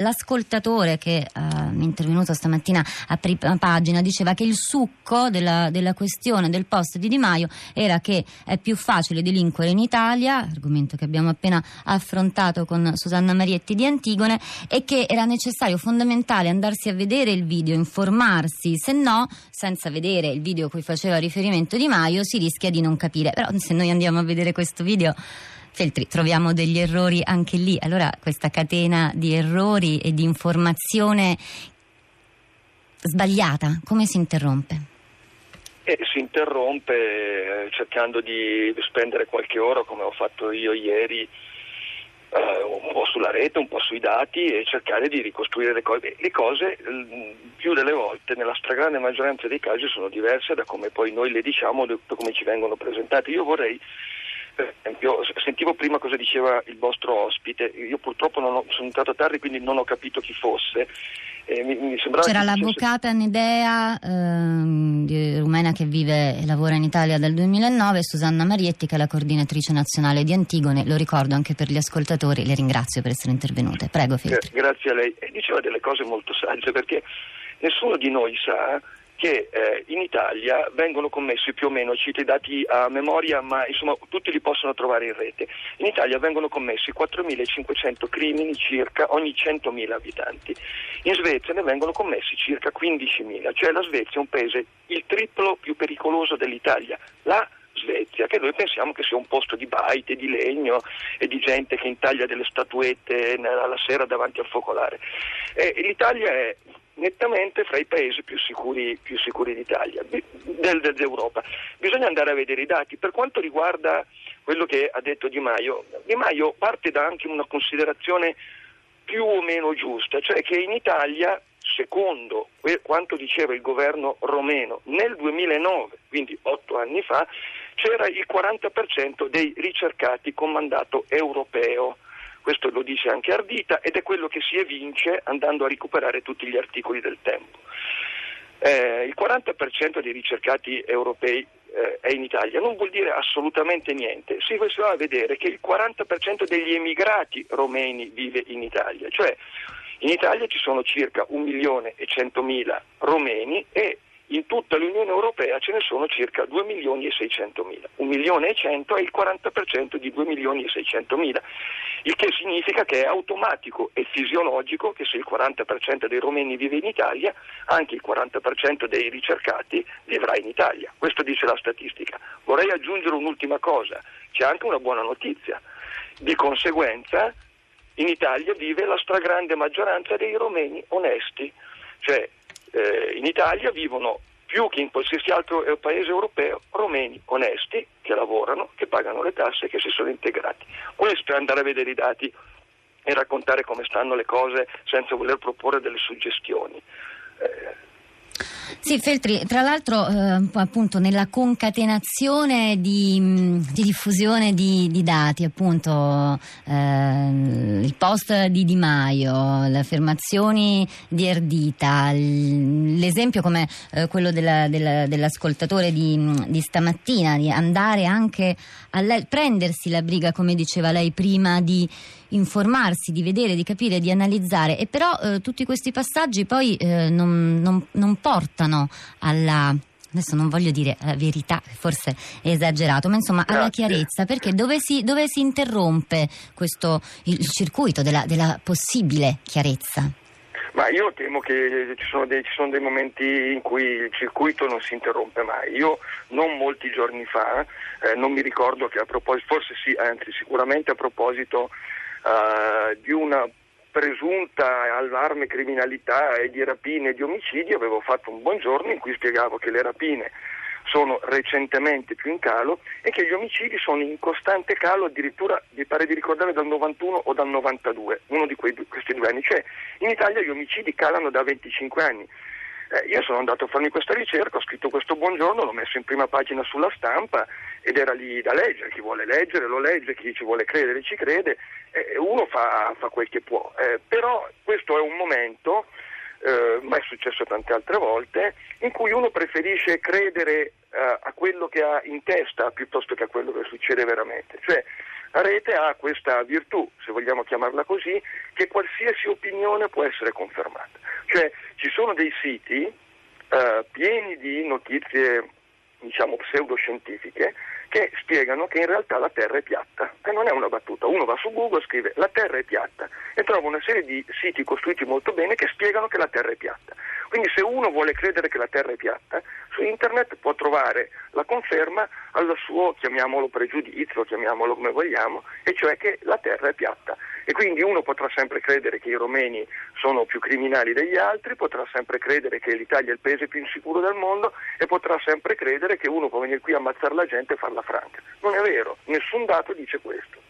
l'ascoltatore che uh, è intervenuto stamattina a prima pagina diceva che il succo della, della, questione del post di Di Maio era che è più facile delinquere in Italia, argomento che abbiamo appena affrontato con Susanna Marietti di Antigone, e che era necessario, fondamentale andarsi a vedere il video, informarsi, se no, senza vedere il video a cui faceva riferimento Di Maio, si rischia di non capire. Però se noi andiamo a vedere questo video Feltri, troviamo degli errori anche lì. Allora questa catena di errori e di informazione sbagliata, come si interrompe? Eh, si interrompe eh, cercando di spendere qualche ora come ho fatto io ieri Uh, un po' sulla rete, un po' sui dati e cercare di ricostruire le cose. Le cose più delle volte, nella stragrande maggioranza dei casi, sono diverse da come poi noi le diciamo, da come ci vengono presentate. Io vorrei per esempio, sentivo prima cosa diceva il vostro ospite, io purtroppo ho, sono entrato tardi quindi non ho capito chi fosse. Eh, mi, mi C'era l'avvocata Nedea eh, rumena che vive e lavora in Italia dal 2009 Susanna Marietti che è la coordinatrice nazionale di Antigone, lo ricordo anche per gli ascoltatori, le ringrazio per essere intervenute. Prego Filtri. Grazie a lei. E diceva delle cose molto sagge perché nessuno di noi sa che eh, in Italia vengono commessi più o meno, cito i dati a memoria, ma insomma tutti li possono trovare in rete. In Italia vengono commessi 4.500 crimini circa ogni 100.000 abitanti. In Svezia ne vengono commessi circa 15.000, cioè la Svezia è un paese il triplo più pericoloso dell'Italia. La Svezia, che noi pensiamo che sia un posto di baite, di legno e di gente che intaglia delle statuette la sera davanti al focolare. E L'Italia è nettamente fra i paesi più sicuri, più sicuri d'Italia, del, dell'Europa. Bisogna andare a vedere i dati. Per quanto riguarda quello che ha detto Di Maio, Di Maio parte da anche una considerazione più o meno giusta, cioè che in Italia, secondo quanto diceva il governo romeno nel 2009, quindi otto anni fa, c'era il 40% dei ricercati con mandato europeo questo lo dice anche Ardita ed è quello che si evince andando a recuperare tutti gli articoli del tempo. Eh, il 40% dei ricercati europei eh, è in Italia, non vuol dire assolutamente niente, si va a vedere che il 40% degli emigrati romeni vive in Italia, cioè in Italia ci sono circa 1 milione e 100 mila romeni e in tutta l'Unione Europea ce ne sono circa 2 milioni e 600 mila. 1 milione e 100 è il 40% di 2 milioni e 600 mila, il che significa che è automatico e fisiologico che se il 40% dei romeni vive in Italia, anche il 40% dei ricercati vivrà in Italia. Questo dice la statistica. Vorrei aggiungere un'ultima cosa, c'è anche una buona notizia. Di conseguenza in Italia vive la stragrande maggioranza dei romeni onesti, cioè eh, in Italia vivono più che in qualsiasi altro eh, paese europeo romeni onesti che lavorano, che pagano le tasse e che si sono integrati. Questo è andare a vedere i dati e raccontare come stanno le cose senza voler proporre delle suggestioni. Eh, sì, Feltri, tra l'altro eh, appunto nella concatenazione di, mm, di diffusione di, di, dati, appunto eh, il post di Di Maio, le affermazioni di Erdita, l'esempio come eh, quello della, della, dell'ascoltatore di, mm, di, stamattina, di andare anche a lei, prendersi la briga, come diceva lei prima, di informarsi, di vedere, di capire, di analizzare e però eh, tutti questi passaggi poi eh, non, non, non portano alla adesso non voglio dire la verità, forse è esagerato, ma insomma Grazie. alla chiarezza, perché dove si, dove si interrompe questo, il, il circuito della, della, possibile chiarezza? Ma io temo che ci sono, dei, ci sono, dei, momenti in cui il circuito non si interrompe mai. Io non molti giorni fa, eh, non mi ricordo che a proposito, forse sì, anzi sicuramente a proposito uh, di una presunta allarme criminalità e di rapine e di omicidi avevo fatto un buongiorno in cui spiegavo che le rapine sono recentemente più in calo e che gli omicidi sono in costante calo addirittura, mi pare di ricordare, dal 91 o dal 92, uno di quei, questi due anni. Cioè in Italia gli omicidi calano da 25 anni. Eh, io sono andato a farmi questa ricerca, ho scritto questo buongiorno, l'ho messo in prima pagina sulla stampa ed era lì da leggere, chi vuole leggere lo legge, chi ci vuole credere ci crede, eh, uno fa, fa, quel che può, eh, però questo è un momento, eh, ma è successo tante altre volte, in cui uno preferisce credere eh, a quello che ha in testa piuttosto che a quello che succede veramente. Cioè, rete ha questa virtù, se vogliamo chiamarla così, che qualsiasi opinione può essere confermata. Cioè ci sono dei siti eh, pieni di notizie diciamo pseudoscientifiche che spiegano che in realtà la Terra è piatta e non è una battuta. Uno va su Google, scrive la Terra è piatta e trova una serie di siti costruiti molto bene che spiegano che la Terra è piatta. Quindi se uno vuole credere che la Terra è piatta, su internet può trovare la conferma al suo, chiamiamolo pregiudizio, chiamiamolo come vogliamo, e cioè che la Terra è piatta. E quindi uno potrà sempre credere che i romeni sono più criminali degli altri, potrà sempre credere che l'Italia è il paese più insicuro del mondo e potrà sempre credere che uno può venire qui a ammazzare la gente e farla franca. Non è vero, nessun dato dice questo.